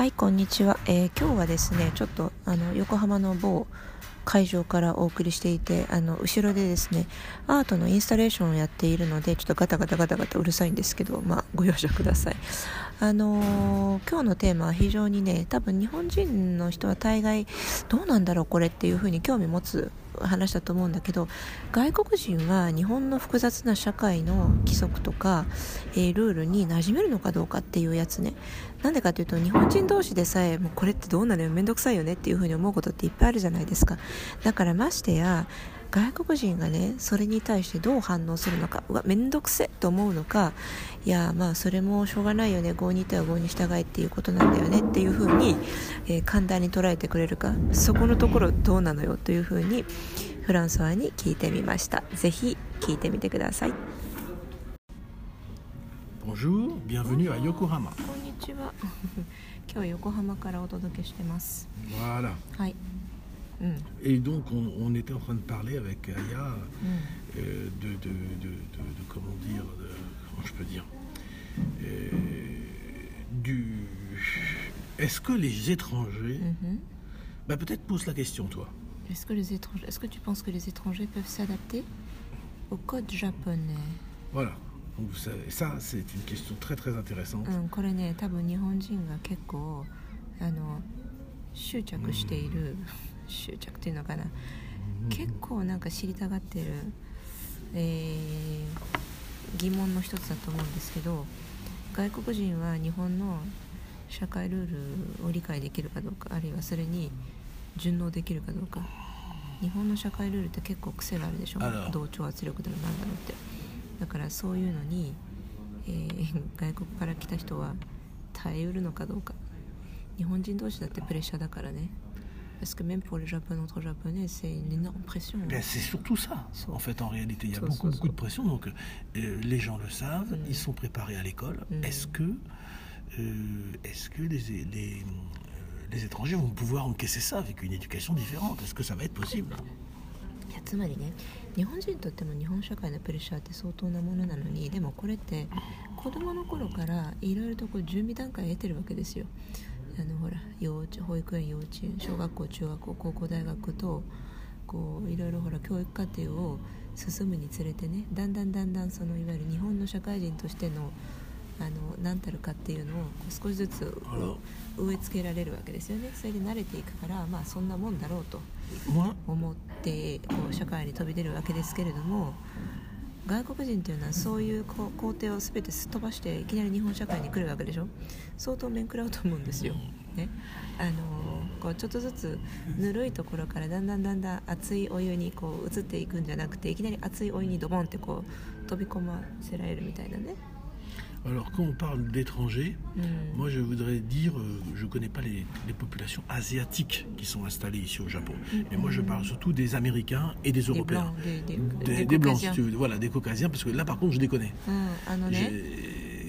はいこんにちは、えー、今日はですねちょっとあの横浜の某会場からお送りしていてあの後ろでですねアートのインスタレーションをやっているのでちょっとガタガタガタガタうるさいんですけど、まあ、ご容赦ください。あのー、今日のテーマは非常にね多分日本人の人は大概どうなんだろうこれっていうふうに興味持つ話だと思うんだけど外国人は日本の複雑な社会の規則とか、えー、ルールに馴染めるのかどうかっていうやつね。なんでかというと日本人同士でさえもうこれってどうなのよ面倒くさいよねっていうふうに思うことっていっぱいあるじゃないですか。だからましてや外国人がねそれに対してどう反応するのかうわ面倒くせと思うのかいやまあそれもしょうがないよね合にいては合に従いっていうことなんだよねっていうふうに、えー、簡単に捉えてくれるかそこのところどうなのよというふうにフランソワに聞いてみました。ぜひ聞いてみてください。Bonjour, bienvenue à Yokohama. Konnichiwa. Kyo Yokohama kara. Voilà. Et donc, on, était en train de parler avec Aya euh, mm. de, comment dire, comment je peux dire, euh, du. Est-ce que les étrangers. Mm-hmm. Bah, Peut-être pose la question, toi. Est-ce que, les étrangers, est-ce que tu penses que les étrangers peuvent s'adapter au code japonais? Voilà. Donc, ça, c'est une question très très intéressante. 執着っていうのかな、結構なんか知りたがってる、えー、疑問の一つだと思うんですけど外国人は日本の社会ルールを理解できるかどうかあるいはそれに順応できるかどうか。日本の社会ルールって結構癖があるでしょ？同調圧力だろなんだろうってだからそういうのに、えー、外国から来た人は耐えうるのかどうか日本人同士だってプレッシャーだからね Parce que même pour les japonais, entre japonais, c'est une énorme pression. Ben, c'est surtout ça, en fait, en réalité. Il y a beaucoup, beaucoup de pression. Donc, euh, les gens le savent, mm. ils sont préparés à l'école. Mm. Est-ce que, euh, est-ce que les, les, euh, les, étrangers vont pouvoir encaisser ça avec une éducation différente Est-ce que ça va être possible つまりね日本人にとっても日本社会のプレッシャーって相当なものなのにでもこれって子供の頃からいろいろとこう準備段階を得てるわけですよ。あのほら幼稚保育園幼稚園小学校中学校高校大学とこういろいろほら教育課程を進むにつれてねだんだんだんだんそのいわゆる日本の社会人としてのあの何たるかっていうのを少しずつ植え付けられるわけですよね。それで慣れていくからまあそんなもんだろうと思ってこう社会に飛び出るわけですけれども外国人というのはそういう工程を全てすっ飛ばしていきなり日本社会に来るわけでしょ。相当面食らうと思うんですよ、ね、あのこうちょっとずつぬるいところからだんだんだんだん熱いお湯にこう移っていくんじゃなくていきなり熱いお湯にドボンってこう飛び込ませられるみたいなね Alors quand on parle d'étrangers, mm. moi je voudrais dire, euh, je ne connais pas les, les, populations asiatiques qui sont installées ici au Japon, mm. mais moi je parle surtout des Américains et des Européens, des, blancs, des, des, des blancs, si tu veux, voilà, des Caucasiens, parce que là par contre je les connais.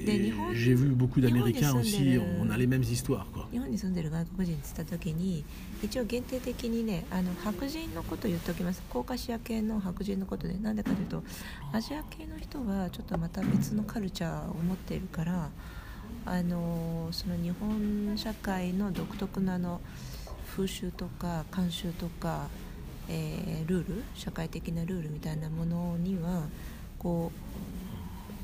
Mm. J'ai vu beaucoup d'Américains aussi, on a les mêmes histoires. Quoi. 日本に住んでる外国人って言った時に一応限定的にねあの白人のこと言っておきますコーカシア系の白人のことでなんでかというとアジア系の人はちょっとまた別のカルチャーを持っているからあのその日本社会の独特なの風習とか慣習とか、えー、ルール社会的なルールみたいなものにはこう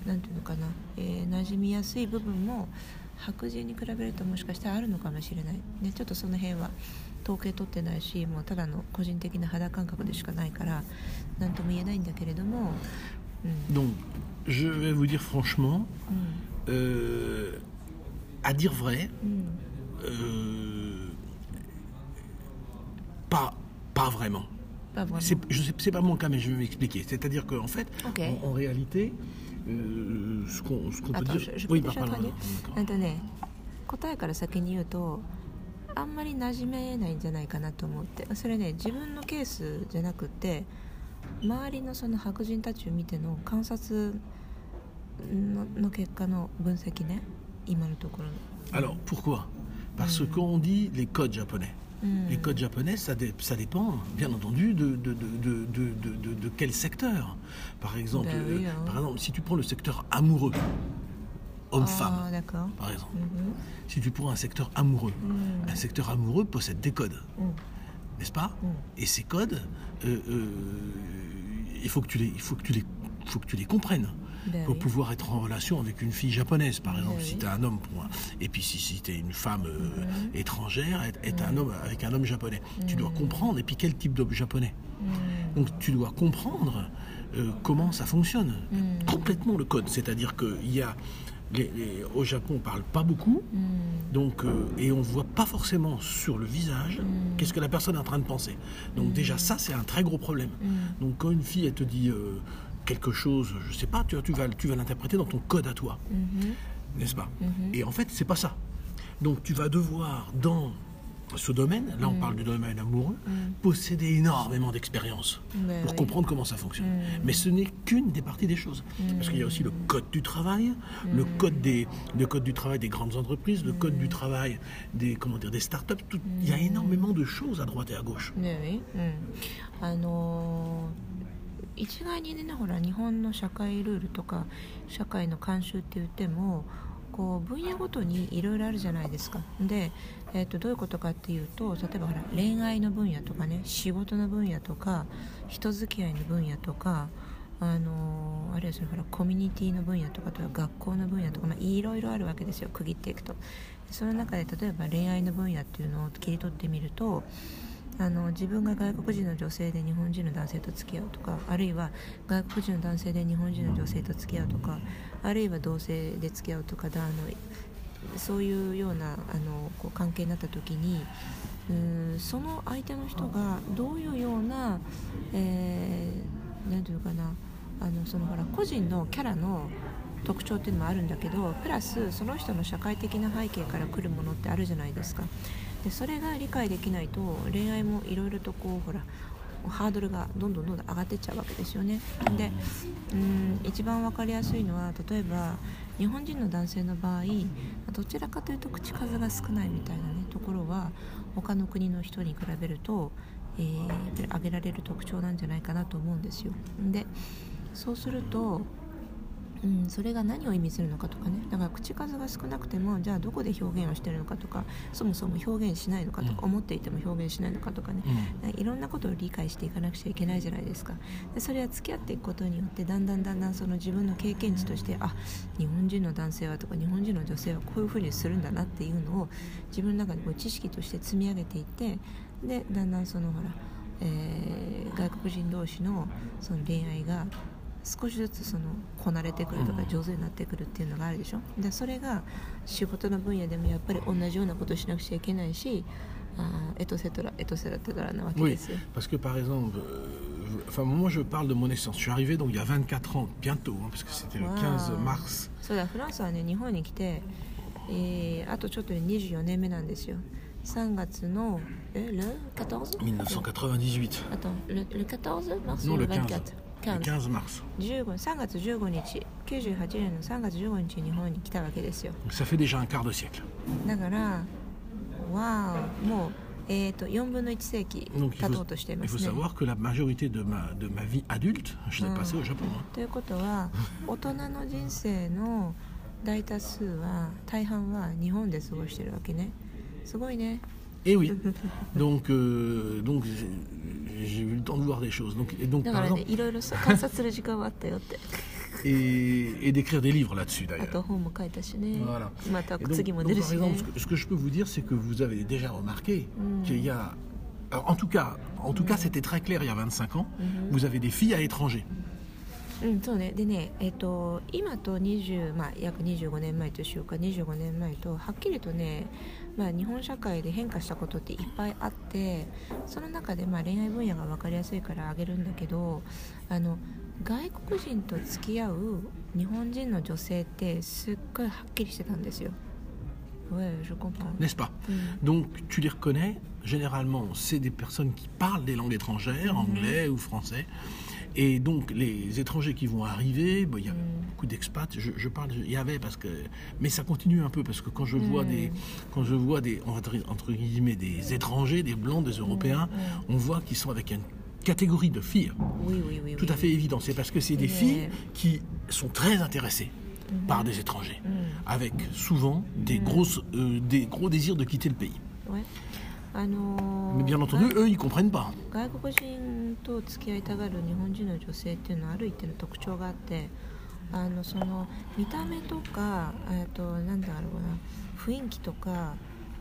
何て言うのかな、えー、馴染みやすい部分も白人に比べるともしかしたらあるのかもしれない、ね、ちょっとその辺は統計取ってないしもうただの個人的な肌感覚でしかないから何とも言えないんだけれども、うん、Donc je vais vous dire franchement、うん euh, à dire vrai、うん euh, pas, pas vraiment. Pas vraiment. je sais, c'est pas mon cas, mais je vais m'expliquer. C'est-à-dire qu'en fait, okay. en, en réalité, とね答えから先に言うとあんまり馴染めないんじゃないかなと思って。それね自分のケースじゃなくて周りの,その白人たちを見ての観察の,の結果の分析ね。今のところの。Alors, pourquoi Parce、うん、qu'on dit les codes japonais. Les codes japonais, ça, dé, ça, dépend, bien entendu, de, de, de, de quel secteur. Par exemple, ben oui, hein. euh, par exemple, si tu prends le secteur amoureux, homme-femme, Ah, par exemple. Mhm. Si tu prends un secteur amoureux, Mm. un secteur amoureux possède des codes, Mm. n'est-ce pas Mm. Et ces codes, euh, euh, il faut que tu les, il faut que tu les, faut que tu les comprennes. Ben pour oui. pouvoir être en relation avec une fille japonaise, par exemple, Ben si oui. tu es un homme Et puis si, si tu es une femme euh, Mhm. étrangère, être, être un homme avec un homme japonais. Tu dois Mhm. comprendre, et puis quel type d'homme japonais. Donc tu dois comprendre euh, comment ça fonctionne. Complètement le code. C'est-à-dire qu'il y a. les- les- au Japon, on parle pas beaucoup, Mm. donc, euh, et on voit pas forcément sur le visage Mm. qu'est-ce que la personne est en train de penser. Donc déjà ça, c'est un très gros problème. Donc quand une fille, elle te dit euh, quelque chose, je ne sais pas, tu, vas, tu vas l'interpréter dans ton code à toi. Mhm. N'est-ce pas. Mhm. Et en fait, c'est pas ça. Donc tu vas devoir, dans ce domaine, là on mhm. parle du domaine amoureux, posséder énormément d'expérience ben pour comprendre comment ça fonctionne. Mais ce n'est qu'une des parties des choses. Parce qu'il y a aussi le code du travail, le, code des, le code du travail des grandes entreprises, le code du travail des, comment dire, des startups. Il y a énormément de choses à droite et à gauche. Ben oui. Ah 一概にねほら日本の社会ルールとか社会の慣習って言ってもこう分野ごとにいろいろあるじゃないですか。で、えー、とどういうことかっていうと例えばほら恋愛の分野とかね仕事の分野とか人付き合いの分野とかあのあるいはそのほらコミュニティの分野とかとか学校の分野とか、まあ、いろいろあるわけですよ区切っていくと。その中で例えば恋愛の分野っていうのを切り取ってみるとあの自分が外国人の女性で日本人の男性と付き合うとかあるいは外国人の男性で日本人の女性と付き合うとかあるいは同性で付き合うとかだあのそういうようなあのこう関係になった時にうんその相手の人がどういうような、えーていうかなあのそのほら個人のキャラの特徴っていうのもあるんだけどプラスその人の社会的な背景から来るものってあるじゃないですか。でそれが理解できないと恋愛もいろいろとこうほらハードルがどんどんどんどん上がっていっちゃうわけですよね。でうん一番分かりやすいのは例えば日本人の男性の場合どちらかというと口数が少ないみたいな、ね、ところは他の国の人に比べると、えー挙げられる特徴なんじゃないかなと思うんですよ。でそうするとうん、それが何を意味するのかとかね。だから口数が少なくてもじゃあどこで表現をしてるのかとかそもそも表現しないのかとか、うん。思っていても表現しないのかとかね、いろんなことを理解していかなくちゃいけないじゃないですか。でそれは付き合っていくことによってだんだんだんだんその自分の経験値としてあ日本人の男性はとか日本人の女性はこういうふうにするんだなっていうのを自分の中でこう知識として積み上げていってでだんだんそのほら、えー外国人同士のその恋愛が少しずつそのこなれてくるとかうん上手になってくるっていうのがあるでしょでそれが仕事の分野でもやっぱり同じようなことをしなくちゃいけないしあーエトセトラエトセラテトラなわけ Oui, ですよ。parce que par exemple, euh, enfin moi je parle de mon naissance. Je suis arrivé donc il y a 24 ans, bientôt, hein, parce que c'était le Wow. 15 mars そうだフランスはね日本に来て、えーあとちょっとで24年目なんですよ3月のえ le 14 1998. あと le, le 14 mars Non, ou le 24 15. キャンズマ月15日。98年の3月15日に日本に来たわけですよ。だからわもうえー、と4分の1世紀経とうとしています、ね。ということは、大人の人生の大多数は、大半は日本で過ごしてるわけね。すごいね。Et oui. donc, euh, donc j'ai eu le temps de voir des choses. Donc, et donc, par exemple, et, d'écrire des livres là-dessus d'ailleurs. Voilà. Par exemple, ce que, je peux vous dire, c'est que vous avez déjà remarqué qu'il y a. En tout cas, en tout cas, c'était très clair il y a 25 ans. Vous avez des filles à l'étranger. うん、そうね。でねえっ、と今と20、ま、約25年前というか25年前とはっきりとね、ま、日本社会で変化したことっていっぱいあってその中でま恋愛分野が分かりやすいから挙げるんだけどあの外国人と付き合う日本人の女性ってすっごいはっきりしてたんですよ。N'est-ce pas? Donc tu les reconnais? Personnes qui parlent des langues. Et donc les étrangers qui vont arriver, bon, il y a Mm. beaucoup d'expats, je, je parle, il y avait parce que... Mais ça continue un peu parce que quand je vois Mm. des... Quand je vois des, entre, entre guillemets, des étrangers, des blancs, des européens, Mm. on voit qu'ils sont avec une catégorie de filles Oui, oui, oui. tout à fait évident. C'est parce que c'est des filles qui sont très intéressées. par des étrangers, avec souvent des, grosses, euh, des gros désirs de quitter le pays. Ouais. あのー Mais bien entendu, eux, ils comprennent pas. 外国人と付き合いたがる日本人の女性っていうのはある一定の特徴があってあのその見た目とかえっとなんだろうな雰囲気とか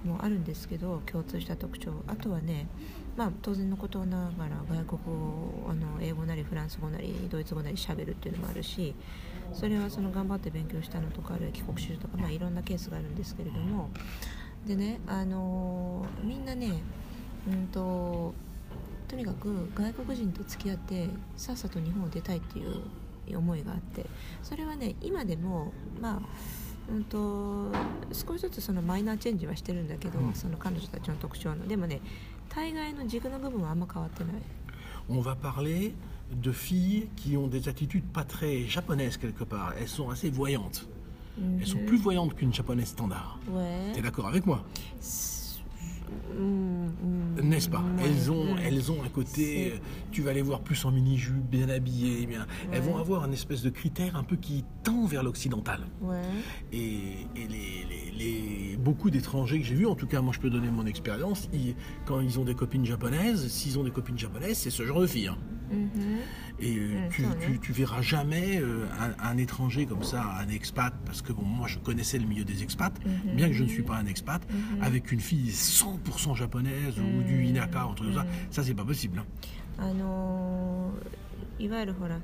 もあるんですけど共通した特徴あとはねまあ当然のことながら外国語をあの英語なりフランス語なりドイツ語なり喋るっていうのもあるしそれはその頑張って勉強したのとかあるいは帰国子女とか、まあ、いろんなケースがあるんですけれどもでねあのーみんなねうんととにかく外国人と付き合ってさっさと日本を出たいっていう思いがあってそれはね今でもまあうんと少しずつそのマイナーチェンジはしてるんだけど、うんその彼女たちの特徴のでもね大概の軸の部分はあんま変わってない On va parler de filles qui ont des attitudes pas très japonaises quelque part. Elles sont assez voyantes. Elles sont plus voyantes qu'une japonaise standard. Ouais. T'es d'accord avec moi? N'est-ce pas? Elles ont, elles ont un côté. Tu vas les voir plus en mini jupe, bien habillées, bien. Elles vont avoir un espèce de critère un peu qui tend vers l'occidental. Et, et les, les, les, beaucoup d'étrangers que j'ai vus, en tout cas moi je peux donner mon expérience, quand ils ont des copines japonaises, s'ils ont des copines japonaises, c'est ce genre de filles. Hein. うんふん Et euh, Mm, tu, ça, tu, ouais. tu verras jamais euh, un, un étranger comme ça, un expat, parce que bon, moi je connaissais le milieu des expats, Mhm. bien que je ne suis pas un expat, Mhm. avec une fille 100% japonaise ou du Mm. inaka, ou un truc comme ça, Mm. ça c'est pas possible. hein. あのーいわゆるほら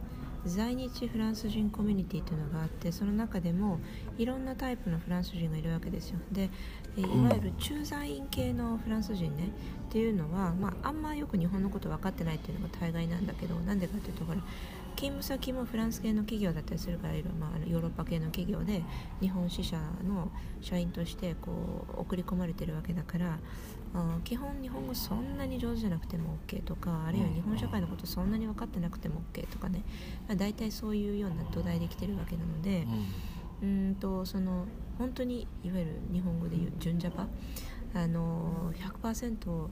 在日フランス人コミュニティというのがあってその中でもいろんなタイプのフランス人がいるわけですよで えーいわゆる駐在員系のフランス人ねっていうのは、まあ、あんまよく日本のこと分かってないっていうのが大概なんだけどなんでかっていうとほら勤務先もフランス系の企業だったりするからいろいろまあヨーロッパ系の企業で日本支社の社員としてこう送り込まれてるわけだからあー基本日本語そんなに上手じゃなくても OK とかあるいは日本社会のことそんなに分かってなくても OK とかね、まあ、大体そういうような土台で来てるわけなのでうーんとその本当にいわゆる日本語で言う純ジャパ？あの100%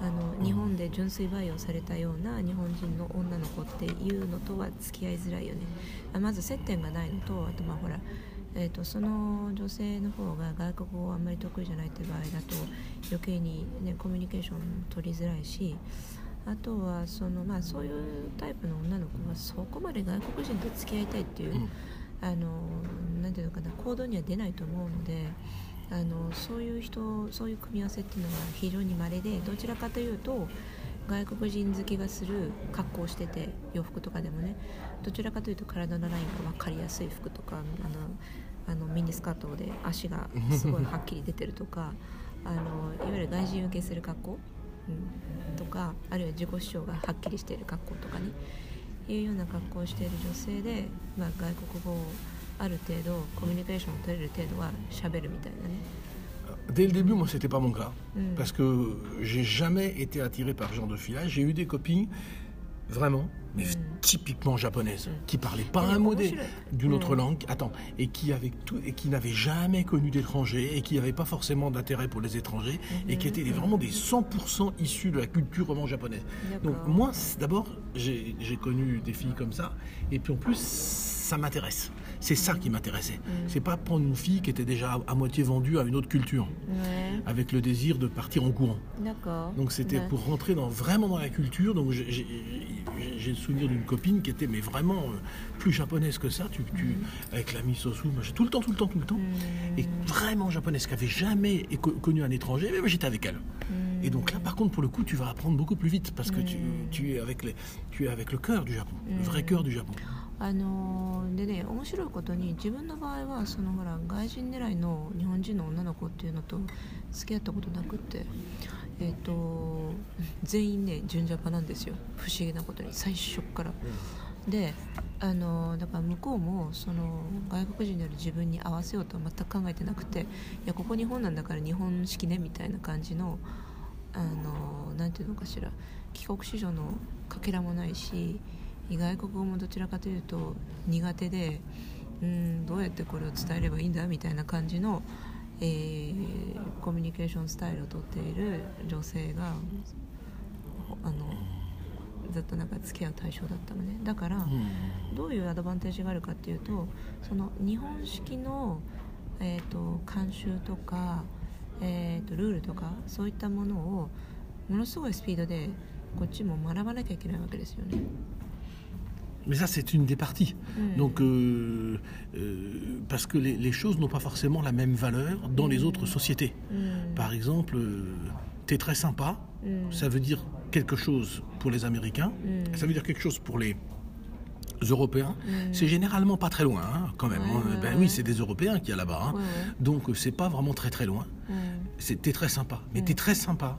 あの日本で純粋培養されたような日本人の女の子っていうのとは付き合いづらいよね。あまず接点がないのとあとまあほらえー、とその女性の方が外国語をあんまり得意じゃないっていう場合だと余計に、ね、コミュニケーション取りづらいしあとはその、まあ、そういうタイプの女の子がそこまで外国人と付き合いたいっていう、うんあのなんていうのかな行動には出ないと思うのであのそういう人そういう組み合わせっていうのは非常に稀でどちらかというと外国人好きがする格好をしてて洋服とかでもねどちらかというと体のラインが分かりやすい服とかあのあのミニスカートで足がすごいはっきり出てるとか あのいわゆる外人受けする格好、うん、とかあるいは自己主張がはっきりしている格好とかね。いうような格好をしている女性で、まあ、外国語をある程度コミュニケーションを取れる程度は喋るみたいなね Dès le début, moi, c'était pas mon cas. Mm. Parce que j'ai jamais été attiré par ce genre de fille-là. J'ai eu des copines, vraiment, mais typiquement japonaises, qui parlaient pas un mot des- franchement, d'une autre Mm. langue. Attends, et qui tout, et qui n'avaient jamais connu d'étrangers, et qui n'avaient pas forcément d'intérêt pour les étrangers, et qui étaient des- vraiment des 100% issus de la culture vraiment japonaise. Donc moi, d'abord, j'ai j'ai connu des filles comme ça, et puis en plus, ça m'intéresse. C'est ça qui m'intéressait. C'est pas prendre une fille qui était déjà à, à moitié vendue à une autre culture, ね avec le désir de partir en courant. D'accord. Donc c'était Ouais. pour rentrer dans, vraiment dans la culture. Donc j'ai- le souvenir d'une copine qui était mais vraiment euh, plus japonaise que ça, tu, tu- avec la misosu, tout le temps, tout le temps, tout le temps. Et vraiment japonaise, qui avait jamais connu un étranger, mais moi, j'étais avec elle. Et donc là, par contre, pour le coup, tu vas apprendre beaucoup plus vite parce que tu, tu es avec les, tu es avec le cœur du Japon, le vrai cœur du Japon. あのーでね面白いことに自分の場合はそのほら外人狙いの日本人の女の子っていうのと付き合ったことなくってえっ、と全員ね純ジャパなんですよ。不思議なことに。最初っから。であのだから向こうもその外国人である自分に合わせようとは全く考えてなくていやここ日本なんだから日本式ねみたいな感じのあのなんていうのかしら。帰国子女のかけらもないし外国語もどちらかというと苦手でうんどうやってこれを伝えればいいんだみたいな感じの、えーコミュニケーションスタイルをとっている女性があのずっとなんか付き合う対象だったのねだから、どういうアドバンテージがあるかっていうとその日本式の、えーと、慣習とか、えーと、ルールとかそういったものをものすごいスピードでこっちも学ばなきゃいけないわけですよね。Mais ça, c'est une des parties. Mm. Donc, euh, euh, parce que les, les choses n'ont pas forcément la même valeur dans mm. les autres sociétés. Mm. Par exemple, euh, t'es très sympa, ça veut dire quelque chose pour les Américains, ça veut dire quelque chose pour les Européens. C'est généralement pas très loin, hein, quand même. ben oui, c'est des Européens qui y a là-bas. Hein. Donc, c'est pas vraiment très très loin. T'es très sympa. Mais t'es très sympa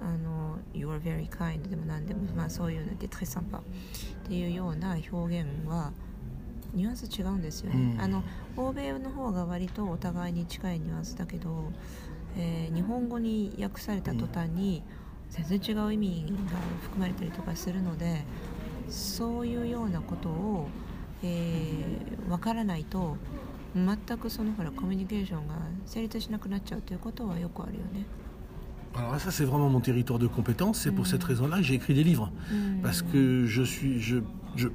あの「You are very kind」でも何でも、まあ、そういうので「très sympa」っていうような表現はニュアンス違うんですよね、うん、あの欧米の方が割とお互いに近いニュアンスだけど、えー、日本語に訳された途端に全然違う意味が含まれたりとかするのでそういうようなことを、えー、分からないと全くそのほらコミュニケーションが成立しなくなっちゃうということはよくあるよね。Alors ça c'est vraiment mon territoire de compétence, c'est pour cette mm. raison-là que j'ai écrit des livres. Mm. Parce que je suis. Je, je,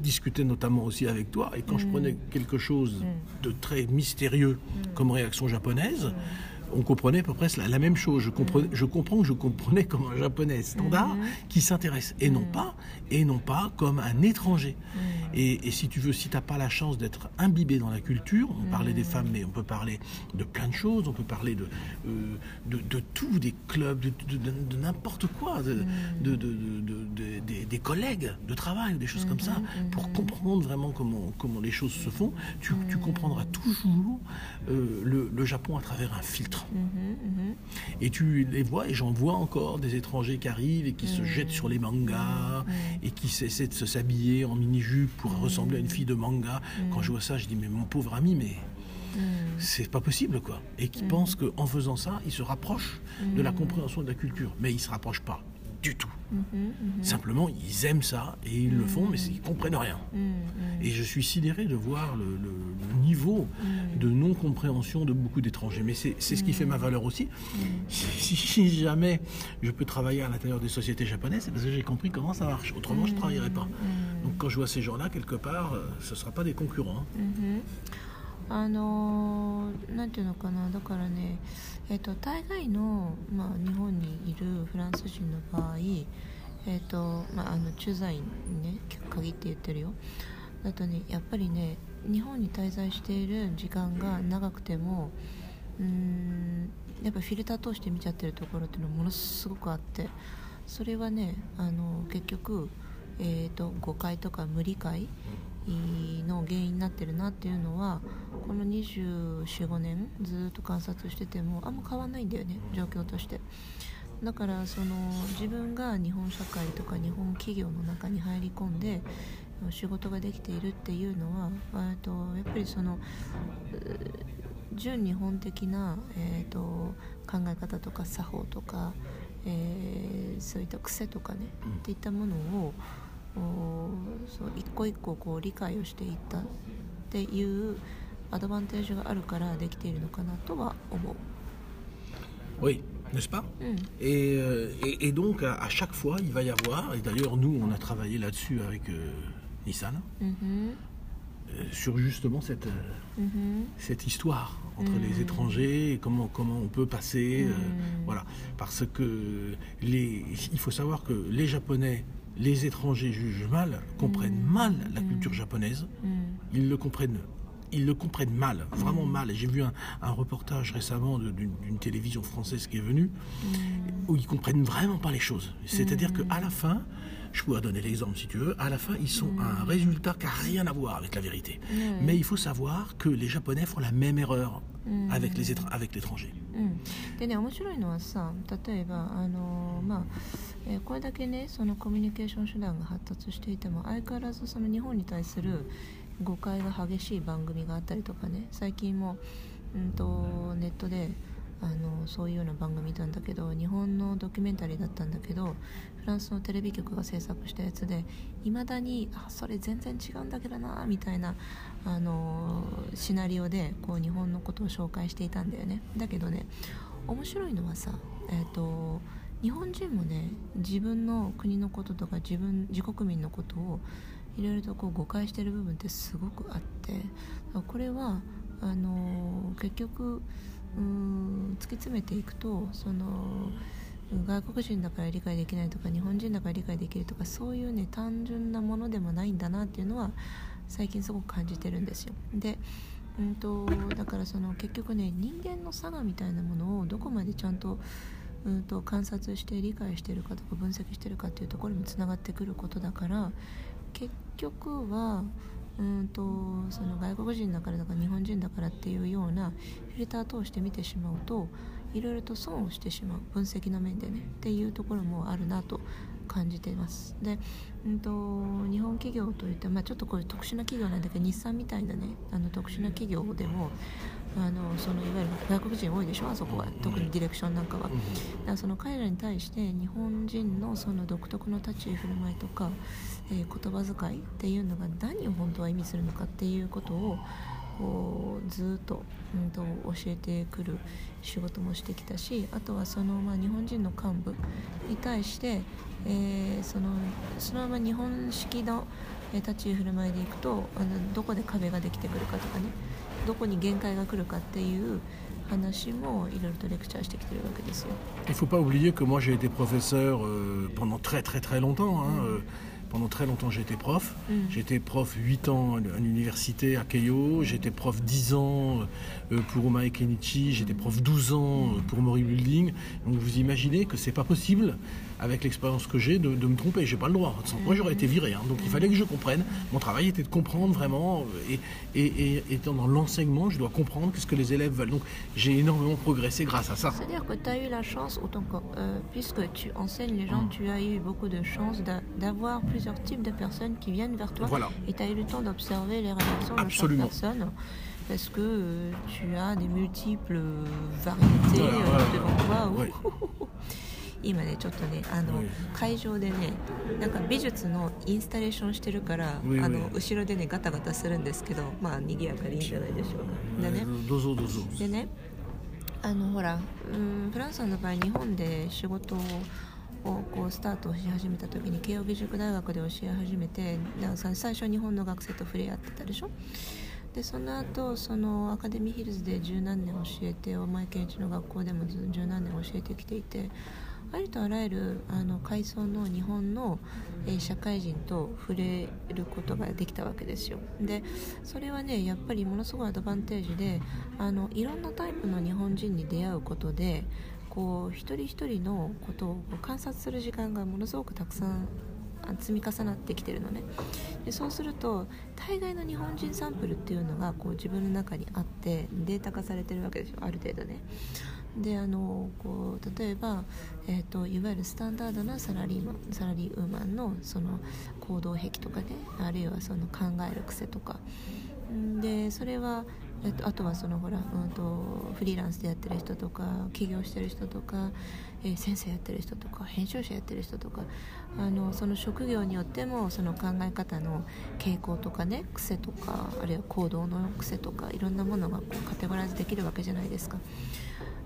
discutais notamment aussi avec toi, et quand je mm. prenais quelque chose de très mystérieux comme réaction japonaise, on comprenait à peu près la, même chose. Je, comprenais, je comprends que je comprenais comme un japonais standard qui s'intéresse, et non pas, et non pas comme un étranger. Et, si tu veux, si tu n'as pas la chance d'être imbibé dans la culture, on parlait des femmes, mais on peut parler de plein de choses, on peut parler de, euh, de, tout, des clubs, de, n'importe quoi, de, des, collègues de travail, des choses comme ça, pour comprendre vraiment comment, comment les choses se font. Tu, comprendras toujours euh, le, le Japon à travers un filtre. Et tu les vois, et j'en vois encore des étrangers qui arrivent et qui se jettent sur les mangas et qui essaient de s'habiller en mini-jupe pour ressembler à une fille de manga. Quand je vois ça, je dis, mais mon pauvre ami, mais c'est pas possible, quoi. Et qui pense qu'en faisant ça, il se rapproche de la compréhension de la culture. Mais il se rapproche pas du tout. Mhm, mhm. Simplement, ils aiment ça et ils le font, mais ils comprennent rien. Mhm, et je suis sidéré de voir le, niveau de non-compréhension de beaucoup d'étrangers. Mais c'est ce qui fait ma valeur aussi. Si, jamais je peux travailler à l'intérieur des sociétés japonaises, c'est parce que j'ai compris comment ça marche. Autrement, je ne travaillerais pas. Donc quand je vois ces gens-là, quelque part, euh, ce ne sera pas des concurrents. あのなんていうのかなだからね、 えーと、大概の、まあ、日本にいるフランス人の場合、えーとまあ、あの駐在員にね限って言ってるよ。だとねやっぱりね日本に滞在している時間が長くてもうんやっぱフィルター通して見ちゃってるところっていうのはものすごくあってそれはねあの結局、えーと誤解とか無理解の原因になってるなっていうのはこの245年ずっと観察しててもあんま変わんないんだよね状況として。だからその自分が日本社会とか日本企業の中に入り込んで仕事ができているっていうのはとやっぱりその純日本的な、えーと、考え方とか作法とか、えー、そういった癖とかね、っていったものをそう一個一個こう理解をしていったっていうアドバンテージがあるからできているのかなとは思う。Oui, n'est-ce pas mm. et, euh, et, et, donc, à, à, chaque fois, il va y avoir, et d'ailleurs, nous, on a travaillé là-dessus avec euh, Nissan, mm -hmm. euh, sur justement cette, mm -hmm. cette histoire entre les étrangers et comment, comment on peut passer. voilà. Parce que les, il faut savoir que les Japonais les étrangers jugent mal, comprennent mm. mal la mm. culture japonaise. Mm. Ils le comprennent ils le comprennent mal, vraiment mal. J'ai vu un, reportage récemment d'une télévision française qui est venue, où ils comprennent vraiment pas les choses. C'est-à-dire qu'à la fin, je pourrais donner l'exemple si tu veux, à la fin, ils sont à un résultat qui n'a rien à voir avec la vérité. Mais il faut savoir que les Japonais font la même erreur avec les avec l'étranger. でね面白いのはさ例えばあのまあ、えー、これだけねそのコミュニケーション手段が発達していても相変わらずその日本に対する 誤解が激しい番組があったりとかね最近も、うんと、ネットで あのそういうような番組なんだけど日本のドキュメンタリーだったんだけどフランスのテレビ局が制作したやつでいまだにあそれ全然違うんだけどなみたいなあのシナリオでこう日本のことを紹介していたんだよね。だけどね面白いのはさえっ、ー、と日本人もね自分の国のこととか自分自国民のことをいろいろとこう誤解してる部分ってすごくあってこれはあの結局うん突き詰めていくとその外国人だから理解できないとか日本人だから理解できるとかそういうね単純なものでもないんだなっていうのは最近すごく感じてるんですよ。でうんとだからその結局ね人間の差がみたいなものをどこまでちゃんとうんと観察して理解してるかとか分析してるかっていうところにつながってくることだから結局はうんとその外国人だからとか日本人だからっていうようなフィルター通して見てしまうといろいろと損をしてしまう分析の面でねっていうところもあるなと感じています。で、うんと、日本企業といって、まあ、ちょっとこういう特殊な企業なんだけど日産みたいなねあの特殊な企業でもあのそのいわゆる外国人多いでしょあそこは。特にディレクションなんかは。だからその彼らに対して日本人のその独特の立ち居振る舞いとか、えー、言葉遣いっていうのが何を本当は意味するのかっていうことをこうずっと,、うんと、教えてくる仕事もしてきたしあとはその、まあ、日本人の幹部に対して、えー、そのそのまま日本式の立ち居振る舞いでいくとあのどこで壁ができてくるかとかねどこに限界が来るかっていう話もいろいろとレクチャーしてきてるわけですよ。Il faut pas oublier que moi j'ai été professeur euh, pendant très très très longtemps. Hein, euh, Pendant très longtemps, j'ai été prof. Mm. J'étais prof 8 ans à l'université à Keio. J'étais prof 10 ans euh, pour Omae Kenichi. J'étais prof 12 ans euh, pour Mori Building. Donc vous imaginez que c'est pas possible avec l'expérience que j'ai, de, me tromper. J'ai pas le droit. moi, j'aurais été viré. Hein. Donc, il fallait que je comprenne. Mon travail était de comprendre vraiment. Et, et, étant dans l'enseignement, je dois comprendre ce que les élèves veulent. Donc, j'ai énormément progressé grâce à ça. C'est-à-dire que tu as eu la chance, autant que, euh, puisque tu enseignes les gens, mm. tu as eu beaucoup de chance d'avoir plusieurs types de personnes qui viennent vers toi. Voilà. Et tu as eu le temps d'observer les réactions de chaque personne parce que euh, tu as des multiples variétés euh, devant toi. 今ねちょっとねあの、会場でねなんか美術のインスタレーションしてるから、あの後ろでねガタガタするんですけどまあ賑やかでいいんじゃないでしょうか。でね。どうぞどうぞ。でねあのほらうんフランスの場合日本で仕事ををこうスタートし始めた時に慶應義塾大学で教え始めて最初日本の学生と触れ合ってたでしょ？でその後そのアカデミーヒルズで十何年教えて大前健一の学校でも十何年教えてきていてありとあらゆるあの階層の日本の、えー、社会人と触れることができたわけですよ。でそれはねやっぱりものすごいアドバンテージであのいろんなタイプの日本人に出会うことでこう一人一人のことを観察する時間がものすごくたくさん積み重なってきてるのね。でそうすると大概の日本人サンプルっていうのがこう自分の中にあってデータ化されてるわけですよ。ある程度ね。であのこう例えば、えーと、いわゆるスタンダードなサラリーマンサラリーウーマンのその行動癖とかねあるいはその考える癖とかでそれは、えっと、あとはそのほら、うんと、フリーランスでやってる人とか起業してる人とか、えー、先生やってる人とか編集者やってる人とかあのその職業によってもその考え方の傾向とかね癖とかあるいは行動の癖とかいろんなものがこうカテゴライズできるわけじゃないですか。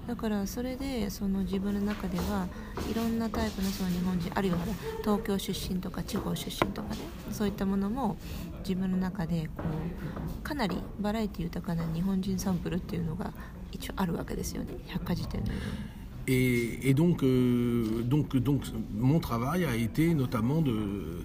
だからそれでその自分の中ではいろんなタイプのその日本人あるいは東京出身とか地方出身とかねそういったものも自分の中でこうかなりバラエティ豊かな日本人サンプルっていうのが一応あるわけですよね百科事典のように。Et, et donc, euh, donc, donc, mon travail a été notamment de.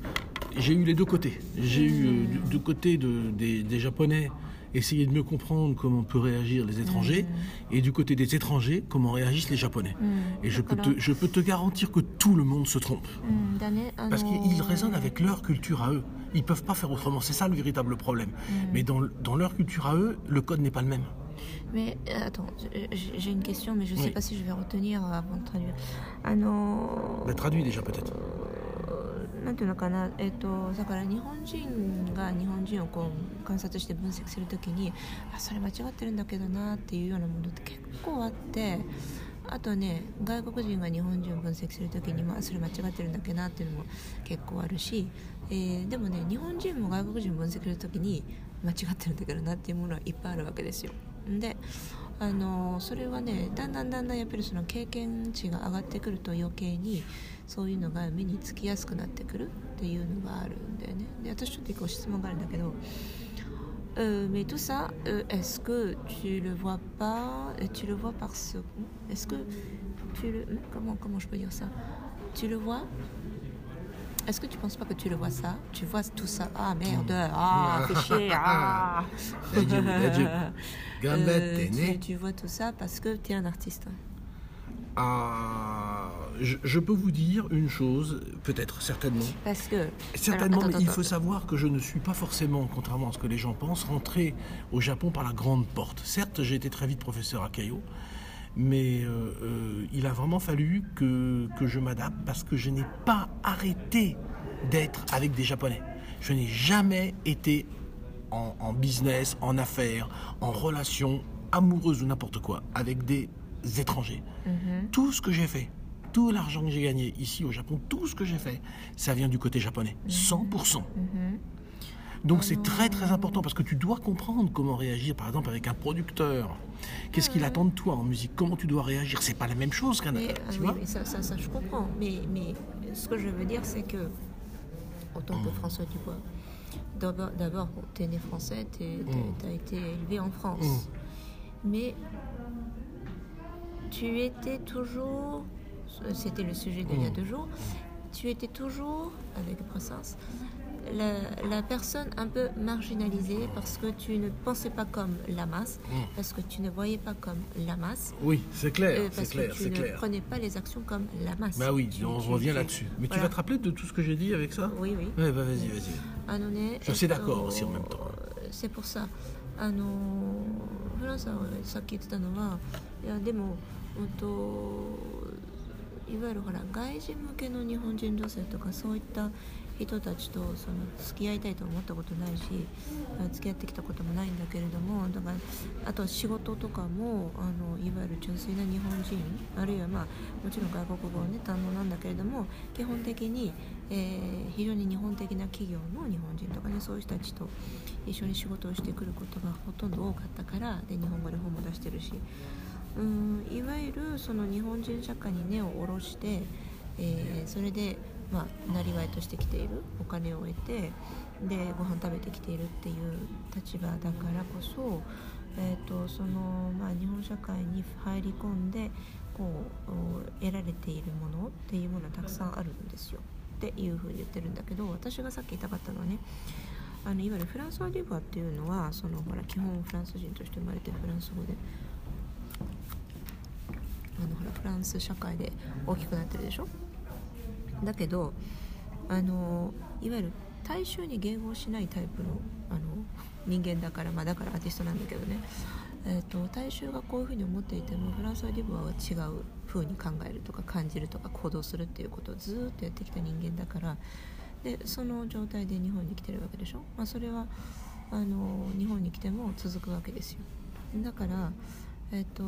J'ai eu les deux côtés. J'ai eu euh, du, du côté de, des, des Japonais essayer de mieux comprendre comment peut réagir les étrangers, mm. et du côté des étrangers, comment réagissent les Japonais. Mm. Et je peux, te, je peux te garantir que tout le monde se trompe. Mm. Parce qu'ils raisonnent avec leur culture à eux. Ils ne peuvent pas faire autrement. C'est ça le véritable problème. Mais dans, dans leur culture à eux, le code n'est pas le même. Mais euh, attends, j'ai une question, mais je ne sais pas si je vais retenir avant de traduire. Ah non. Bah, traduit déjà peut-être. なんていうのかな、えーと、だから日本人が日本人をこう観察して分析する時にあそれ間違ってるんだけどなっていうようなものって結構あってあとね外国人が日本人を分析する時に、まあ、それ間違ってるんだっけなっていうのも結構あるし、えー、でもね日本人も外国人を分析する時に間違ってるんだけどなっていうものはいっぱいあるわけですよ。であのそれはねだんだんだんだんやっぱりその経験値が上がってくると余計にそういうのが身につきやすくなってくるっていうのがあるんだよね。で私ちょっと1個質問があるんだけど「メトサ est-ce que tu le vois pas tu le vois parce est-ce que tu le comment, comment je peux dire ça？tu le vois?」Est-ce que tu penses pas que tu le vois ça? Tu vois tout ça? Ah merde Ah, fais chier Ah euh, tu, tu vois tout ça parce que tu es un artiste. Ah, je, peux vous dire une chose, peut-être, certainement. Parce que. Certainement, mais il faut savoir que je ne suis pas forcément, contrairement à ce que les gens pensent, rentré au Japon par la grande porte. Certes, j'ai été très vite professeur à Keio, mais euh, euh, il a vraiment fallu que, que je m'adapte parce que je n'ai pas arrêté d'être avec des Japonais. Je n'ai jamais été en, en business, en affaires, en relation amoureuse ou n'importe quoi avec des étrangers. Mhm. Tout ce que j'ai fait, tout l'argent que j'ai gagné ici au Japon, tout ce que j'ai fait, ça vient du côté japonais. 100%. Mhm. Donc c'est très très important parce que tu dois comprendre comment réagir par exemple avec un producteur. Qu'est-ce qu'il attend de toi en musique? Comment tu dois réagir? C'est pas la même chose qu'un tu ah vois? ça, ça, ça, je comprends. Mais, mais ce que je veux dire c'est que en tant que François Dubois, d'abord tu es né français, tu as été élevé en France. Mais tu étais toujours, c'était le sujet d'il y a deux jours, tu étais toujours, avec Brassens, la, personne un peu marginalisée parce que tu ne pensais pas comme la masse, mm. parce que tu ne voyais pas comme la masse. Oui, c'est clair. Euh, parce clair, que tu ne prenais pas les actions comme la masse. Bah oui, on revient là-dessus. Mais tu vas te rappeler de tout ce que j'ai dit avec ça Oui, oui. Ouais, bah vas-y, vas-y. Ah, Je suis d'accord aussi en même temps. C'est pour ça. あのフランスはさっき言ってたのはいやでもうんといわゆるほら外人向けの日本人女性とかそういった 人たちとその付き合いたいと思ったことないし付き合ってきたこともないんだけれどもだからあとは仕事とかもあのいわゆる純粋な日本人あるいはまあもちろん外国語はね堪能なんだけれども基本的に、えー、非常に日本的な企業の日本人とかねそういう人たちと一緒に仕事をしてくることがほとんど多かったからで日本語で本も出してるし。うんいわゆるその日本人社会に根を下ろして、えー、それで、まあ、なりわいとしてきている。お金を得てでご飯食べてきているっていう立場だからこそ、えーとそのまあ、日本社会に入り込んでこう得られているものっていうものはたくさんあるんですよ。っていうふうに言ってるんだけど私がさっき言いたかったのはねあのいわゆるフランスワ・デュバっていうのはそのほら基本フランス人として生まれてフランス語であのほらフランス社会で大きくなってるでしょ。だけどあのいわゆる大衆に迎合しないタイプのあの人間だから、まあ、だからアーティストなんだけどね、えーと、大衆がこういうふうに思っていてもフランスはリブは違うふうに考えるとか感じるとか行動するっていうことをずっとやってきた人間だからでその状態で日本に来てるわけでしょ、まあ、それはあの日本に来ても続くわけですよ。だからえっ、ー、と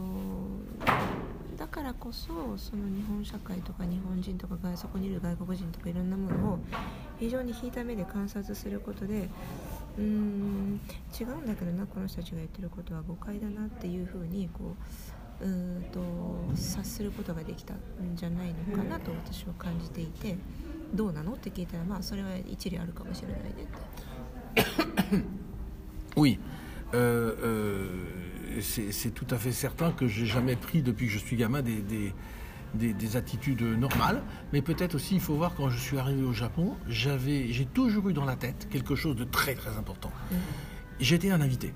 だからこそその日本社会とか日本人とかがそこにいる外国人とかいろんなものを非常に引いた目で観察することでうーん違うんだけどなこの人たちが言ってることは誤解だなっていうふうにこううんと察することができたんじゃないのかなと私は感じていてどうなのって聞いたらまあそれは一理あるかもしれないねって。Oui. Euh, euh... c'est tout à fait certain que j'ai jamais pris depuis que je suis gamin des, des, attitudes normales. Mais peut-être aussi, il faut voir, quand je suis arrivé au Japon, j'ai toujours eu dans la tête quelque chose de très très important. Mm. J'étais un invité.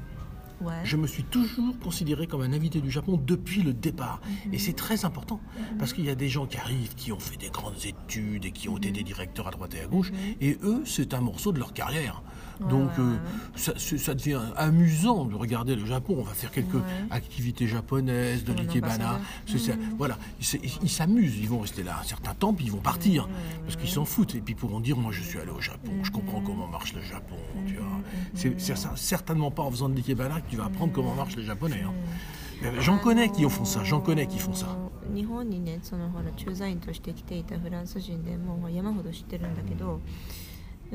Ouais. Je me suis toujours considéré comme un invité du Japon depuis le départ. Mm -hmm. Et c'est très important parce qu'il y a des gens qui arrivent, qui ont fait des grandes études et qui ont été des directeurs à droite et à gauche. Et eux, c'est un morceau de leur carrière. Donc euh, ça, ça, devient amusant de regarder le Japon. On va faire quelques ouais. activités japonaises, de l'ikebana. Mmh. Voilà, ils s'amusent. Ils vont rester là un certain temps, puis ils vont partir mmh. parce qu'ils s'en foutent. Et puis ils pourront dire moi je suis allé au Japon, je comprends comment marche le Japon. Tu vois, c'est certainement pas en faisant de l'ikebana que tu vas apprendre comment marche les Japonais. Hein. J'en connais qui font ça, j'en connais qui font ça. 日本にねそのほら駐在員として来ていたフランス人でもう山ほど知ってるんだけど、う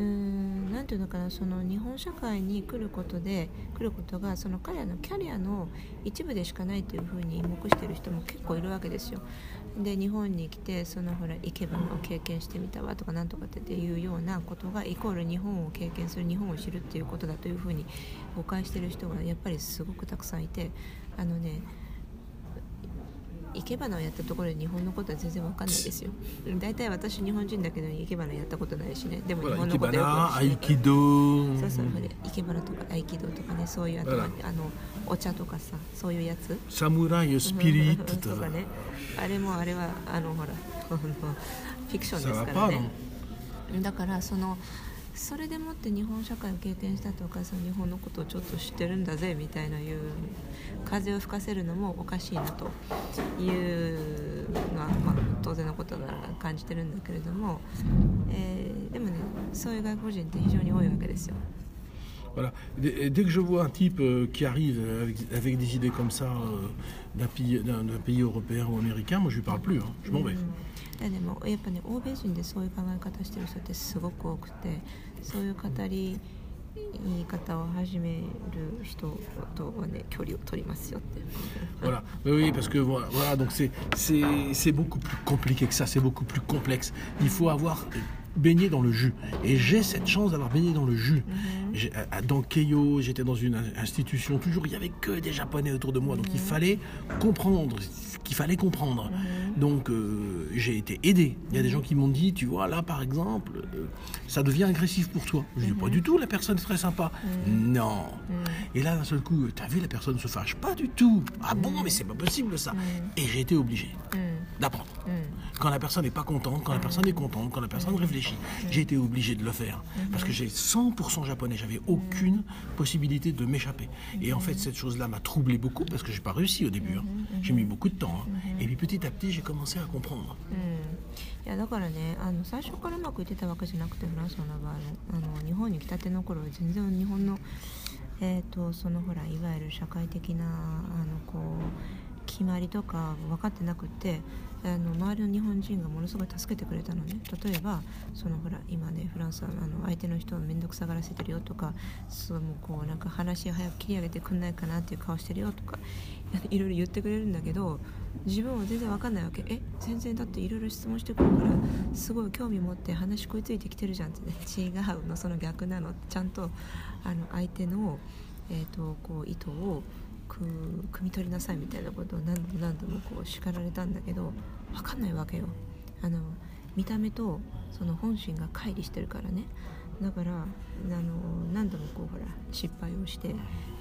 ーんなていうのかなその日本社会に来ることで来ることがその彼らのキャリアの一部でしかないというふうに目してる人も結構いるわけですよ。で日本に来てそのほら行けばを経験してみたわとかなんとかっていうようなことがイコール日本を経験する日本を知るっていうことだというふうに誤解してる人がやっぱりすごくたくさんいてあのね生け花をやったところで日本のことは全然わかんないですよ。大体私日本人だけど生け花やったことないしね。でも日本のことよく合気道。そうそう。生け花とか合気道とかねそういうあとあのお茶とかさそういうやつ。サムライスピリットとか。ねあれもあれはあのほら フィクションですからね。だからそのそれでもって日本社会を経験したとかその日本のことをちょっと知ってるんだぜみたいないう風を吹かせるのもおかしいなというのは、まあ、当然のことだ感じてるんだけれども、えー、でもねそういう外国人って非常に多いわけですよ。Voilà. Dès, dès que je vois un type euh, qui arrive avec, avec, des idées comme ça euh, d'un pays, pays, européen ou américain, moi je lui parle plus, hein. je m'en vais. でもやっぱね欧米人でそういう考え方してる人ってすごく多くてそういう語り言い方を始める人とはね距離を取りますよって。voilà, oui, parce que voilà, voilà donc c'est c'est beaucoup plus compliqué que ça, c'est beaucoup plus complexe. Il faut avoir baigné dans le jus. Et j'ai cette chance d'avoir baigné dans le jus. Mm -hmm. Dans Keio, j'étais dans une institution, toujours il n'y avait que des Japonais autour de moi, donc il fallait comprendre qu'il fallait comprendre. Mmh. Donc euh, j'ai été aidé. Il y a des gens qui m'ont dit, tu vois, là par exemple, euh, ça devient agressif pour toi. Je dis pas du tout, la personne est très sympa. Non. Et là d'un seul coup, t'as vu, la personne se fâche. Pas du tout. Ah bon, mais c'est pas possible ça. Et j'ai été obligé d'apprendre. Quand la personne n'est pas contente, quand la personne est contente, quand la personne réfléchit, j'ai été obligé de le faire. Parce que j'ai 100% japonais, j'avais aucune possibilité de m'échapper. Et en fait, cette chose-là m'a troublé beaucoup parce que j'ai pas réussi au début. Hein. J'ai mis beaucoup de temps. Hein. Et puis petit à petit, j'ai commencé à comprendre. いやだからねあの最初からうまくいってたわけじゃなくてフランスの場合あの日本に来たての頃は全然日本の、えーと、そのほらいわゆる社会的なあのこう決まりとか分かってなくって あの周りの日本人がものすごい助けてくれたのね。例えばそのほら今ねフランスはあの相手の人を面倒くさがらせてるよとかそうもうこうなんか話早く切り上げてくんないかなっていう顔してるよとかいろいろ言ってくれるんだけど自分は全然わかんないわけ。え全然だっていろいろ質問してくるからすごい興味持って話食いついてきてるじゃんってね。違うのその逆なの。ちゃんとあの相手の、えーと、こう意図をく汲み取りなさいみたいなことを何度も何度もこう叱られたんだけど分かんないわけよあの見た目とその本心が乖離してるからねだからあの何度もこうほら失敗をして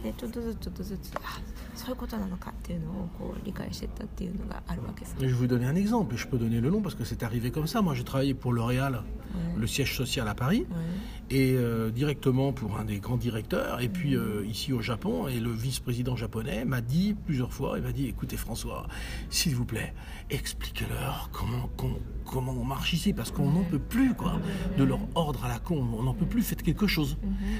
でちょっとずつちょっとずつあそういうことなのかっていうのをこう理解してったっていうのがあるわけです。Je vais vous donner un exemple. Je peux donner le nom parce que c'est arrivé comme ça. Moi, j'ai travaillé pour L'Oréal, ouais. le siège social à Paris, ouais. et euh, directement pour un des grands directeurs. Et puis euh, ici au Japon, et le vice-président japonais m'a dit plusieurs fois, il m'a dit, écoutez François, s'il vous plaît, expliquez-leur comment, comment, comment on marche ici, parce qu'on n'en peut plus quoi, de leur ordre à la con. On n'en peut plus. Faites quelque chose.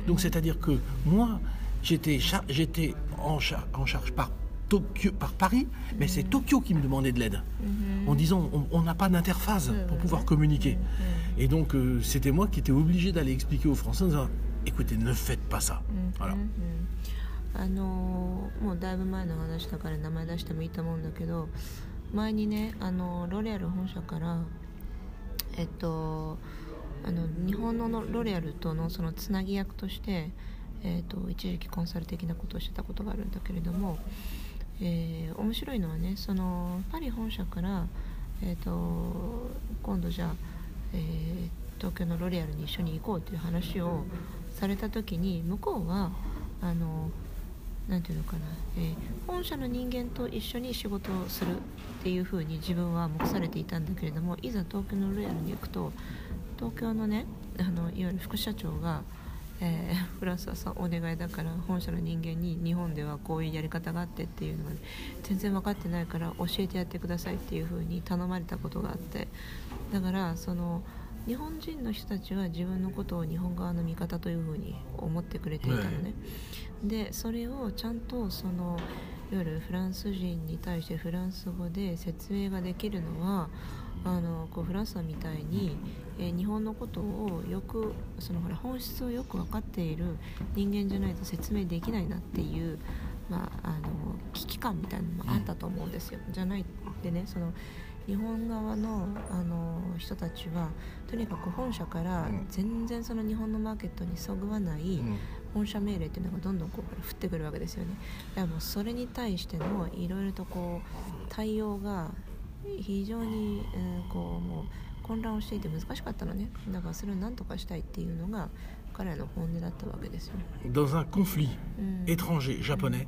Donc c'est-à-dire que moi j'étais j'étais en, char en, charge par Tokyo, par Paris, mais c'est Tokyo qui me demandait de l'aide, mm-hmm. en disant on n'a pas d'interface pour pouvoir communiquer. Et donc euh, c'était moi qui étais obligé d'aller expliquer aux Français en disant écoutez, ne faites pas ça. Mm-hmm. Voilà. あのもうだいぶ前の話だから名前出してもいいと思うんだけど前にねあのロレアル本社からえっとあの日本のロレアルとのそのつなぎ役としてえーと、一時期コンサル的なことをしてたことがあるんだけれども、えー、面白いのはねそのパリ本社から、えーと、今度じゃあ、えー、東京のロレアルに一緒に行こうという話をされた時に向こうはあのなていうのかな、えー、本社の人間と一緒に仕事をするっていうふうに自分は目されていたんだけれどもいざ東京のロイヤルに行くと東京のねあのいわゆる副社長が、えー、フランスはさお願いだから本社の人間に日本ではこういうやり方があってっていうのが、ね、全然分かってないから教えてやってくださいっていうふうに頼まれたことがあってだからその。日本人の人たちは自分のことを日本側の味方というふうに思ってくれていたのね、でそれをちゃんとそのいわゆるフランス人に対してフランス語で説明ができるのはあのこうフランスさんみたいに、えー、日本のことをよくそのほら本質をよく分かっている人間じゃないと説明できないなっていう、まあ、あの危機感みたいなのもあったと思うんですよ。じゃないでねその日本側のあの人たちはとにかく本社から全然その日本のマーケットにそぐわない本社命令っていうのがどんどんこう降ってくるわけですよね。だからもうそれに対してのいろいろとこう対応が非常に、えー、こうもう混乱をしていて難しかったのねだからそれを何とかしたいっていうのが彼らの本音だったわけですよ。Dans un conflit étranger japonais,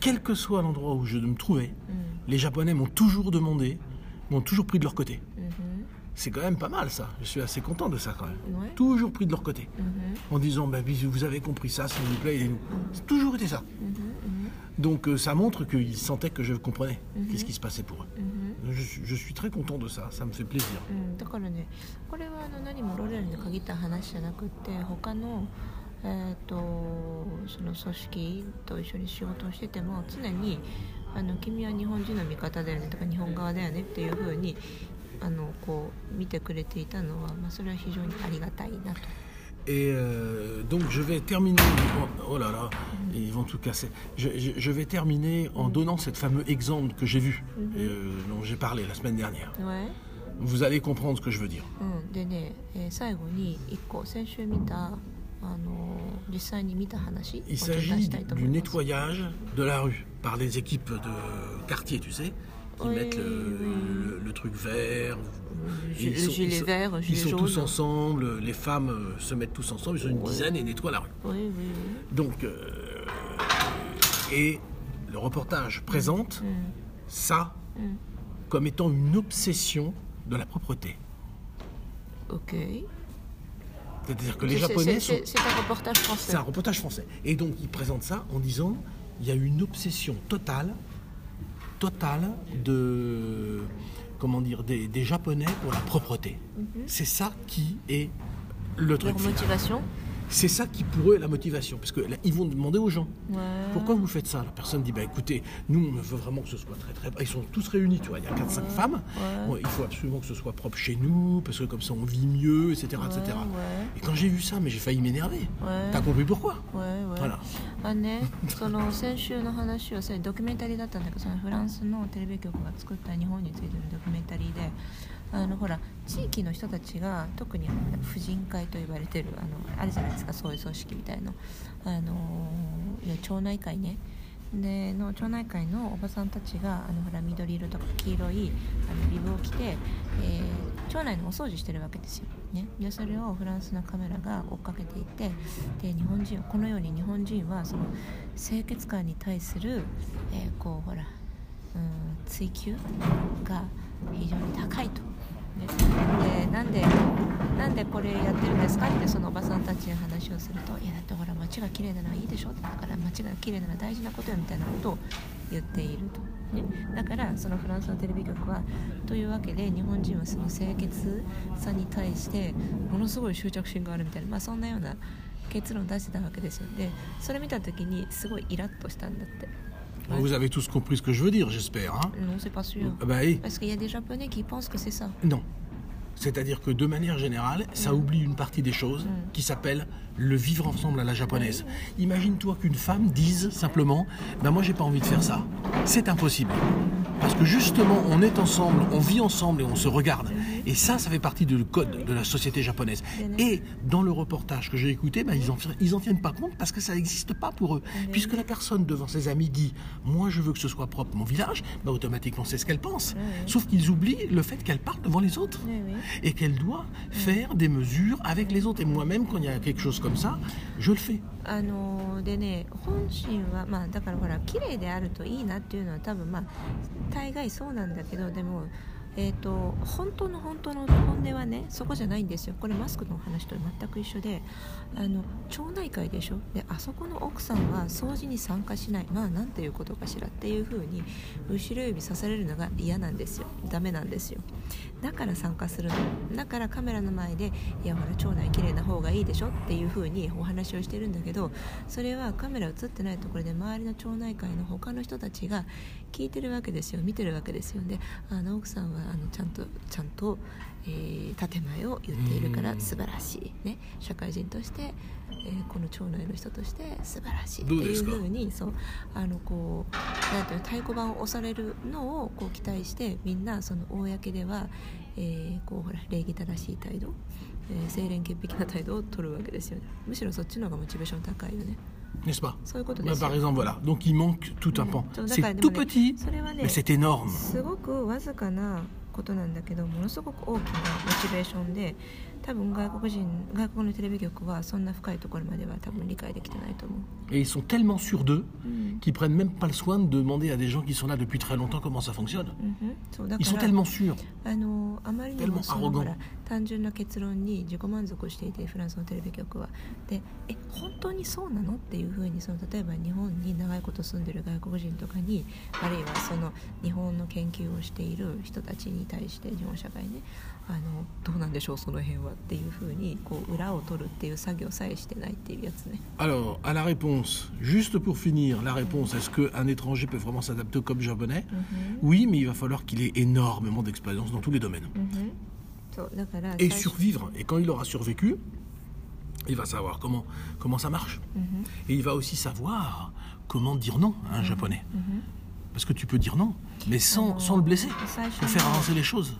quel que soit l'endroit où je me trouvais, les Japonais m'ont toujours demandé, m'ont toujours pris de leur côté. C'est quand même pas mal ça. Je suis assez content de ça quand même. Toujours pris de leur côté. En disant, bah, vous avez compris ça, s'il vous plaît. C'est toujours été ça. Donc ça montre qu'ils sentaient que je comprenais qu'est-ce qui se passait pour eux. Je, je, suis très content de ça. Ça me fait plaisir. えーと、その組織と一緒に仕事をしてても常にあの君は日本人の味方だよねとか日本側だよねっていうふうにあのこう見てくれていたのは、まあ、それは非常にありがたいなと。Et euh, donc je vais terminer. Oh, oh là là, ils tout casser. Je, vais terminer en donnant cet fameux exemple que j'ai vu, euh, dont j'ai parlé la semaine dernière. Vous allez comprendre ce que je veux dire. Il s'agit du nettoyage de la rue par les équipes de quartier, tu sais qui mettent le, truc vert. Ils sont, gilet vert, ils sont tous ensemble, les femmes euh, se mettent tous ensemble, ils sont une dizaine et nettoient la rue. Donc, euh, et le reportage présente mm. ça mm. comme étant une obsession de la propreté. Ok. C'est-à-dire que les Japonais sont... C'est un reportage français. C'est un reportage français. Et donc ils présentent ça en disant il y a une obsession totale, totale de comment dire des, des Japonais pour la propreté. Mm -hmm. C'est ça qui est le truc. Leur motivation c'est ça qui pour eux est la motivation. Parce qu'ils vont demander aux gens pourquoi vous faites ça La personne dit bah écoutez, nous on veut vraiment que ce soit très très. Ils sont tous réunis, tu vois, il y a 4-5 femmes. il faut absolument que ce soit propre chez nous, parce que comme ça on vit mieux, etc. etc. Et quand j'ai vu ça, mais j'ai failli m'énerver. T'as compris pourquoi Voilà. あね、その先週の話はそれドキュメンタリーだったんだけどそのフランスのテレビ局が作った日本についてのドキュメンタリーで あのほら地域の人たちが特に婦人会と呼ばれてるあのあるじゃないですかそういう組織みたいなあの町内会ね。での町内会のおばさんたちがあのほら緑色とか黄色いあのビブを着て、えー、町内のお掃除してるわけですよ、ね、でそれをフランスのカメラが追っかけていてで日本人このように日本人はその清潔感に対する、えー、こうほら、うん、追求が非常に高いと。ね、でなんでなんでこれやってるんですかってそのおばさんたちに話をするといやだってほら街が綺麗なのはいいでしょ？だから街が綺麗なのは大事なことよみたいなことを言っていると、ね、だからそのフランスのテレビ局はというわけで日本人はその清潔さに対してものすごい執着心があるみたいな、まあ、そんなような結論を出してたわけですよ。でそれ見た時にすごいイラッとしたんだって。Vous avez tous compris ce que je veux dire, j'espère. Hein non, c'est pas sûr. Bah, oui. Parce qu'il y a des Japonais qui pensent que c'est ça. Non. C'est-à-dire que de manière générale, ça mm. oublie une partie des choses mm. qui s'appelle le vivre ensemble à la japonaise. Imagine-toi qu'une femme dise simplement Ben moi j'ai pas envie de faire ça. C'est impossible. Parce que justement, on est ensemble, on vit ensemble et on se regarde. Et ça, ça fait partie du code de la société japonaise. Et dans le reportage que j'ai écouté, bah, ils en ils en tiennent pas compte parce que ça n'existe pas pour eux. Puisque la personne devant ses amis dit Moi, je veux que ce soit propre mon village, bah, automatiquement, c'est ce qu'elle pense. Sauf qu'ils oublient le fait qu'elle parle devant les autres et qu'elle doit faire des mesures avec les autres. Et moi-même, quand il y a quelque chose comme ça, je le fais. あのでね本心はまあだからほら綺麗であるといいなっていうのは多分まあ大概そうなんだけどでも えーと、本当の本当の本音はねそこじゃないんですよ。これマスクの話と全く一緒であの町内会でしょ？であそこの奥さんは掃除に参加しない。まあなんていうことかしらっていう風に後ろ指さされるのが嫌なんですよ。ダメなんですよ。だから参加するの。だからカメラの前でいやほら町内綺麗な方がいいでしょっていう風にお話をしてるんだけどそれはカメラ映ってないところで周りの町内会の他の人たちが聞いてるわけですよ見てるわけですよ。であの奥さんはあのちゃんとちゃんと、えー、建前を言っているから素晴らしい、ね、社会人として、えー、この町内の人として素晴らしい。っていうふうにそうあのこうなんていう太鼓判を押されるのをこう期待してみんなその公では、えー、こうほら礼儀正しい態度、えー、清廉潔癖な態度を取るわけですよね。むしろそっちの方がモチベーション高いよね。N'est-ce pas bah, Par exemple, voilà. Donc il manque tout un pan. C'est tout petit, mais c'est énorme. ことなんだけどものすごく大きなモチベーションで多分外国人外国のテレビ局はそんな深いところまでは多分理解できてないと思う。Et ils sont tellement sûrs d'eux qu'ils prennent même pas le soin de demander à des gens qui sont là depuis très longtemps comment ça fonctionne. Ils sont tellement sûrs. あのあまりにもそのほら 単純な結論に自己満足していてフランスのテレビ局はでえ本当にそうなのっていうふうにその例えば日本に長いこと住んでる外国人とかにあるいはその日本の研究をしている人たちに対して日本社会ねあのどうなんでしょうその辺はっていうふうにこう裏を取るっていう作業さえしてないっていうやつね。Alors, à la réponse, juste pour finir, la réponse, est-ce qu'un étranger peut vraiment s'adapter COP japonais mm -hmm. Oui, mais il va falloir qu'il ait énormément d'expérience dans tous les domaines. Mm -hmm. Et survivre. Et quand il aura survécu, il va savoir comment, comment ça marche. Mm -hmm. Et il va aussi savoir comment dire non à un japonais. Parce que tu peux dire non, mais sans, sans le blesser, pour faire avancer les choses.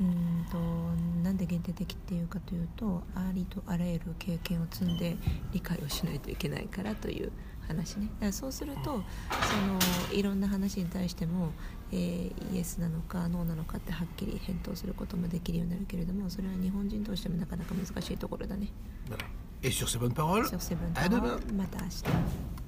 うんとなんで限定的っていうかというとありとあらゆる経験を積んで理解をしないといけないからという話ねだからそうするとそのいろんな話に対しても、えー、イエスなのかノーなのかってはっきり返答することもできるようになるけれどもそれは日本人としてもなかなか難しいところだね。Et sur ces bonnes paroles, sur ces bonnes paroles, また明日。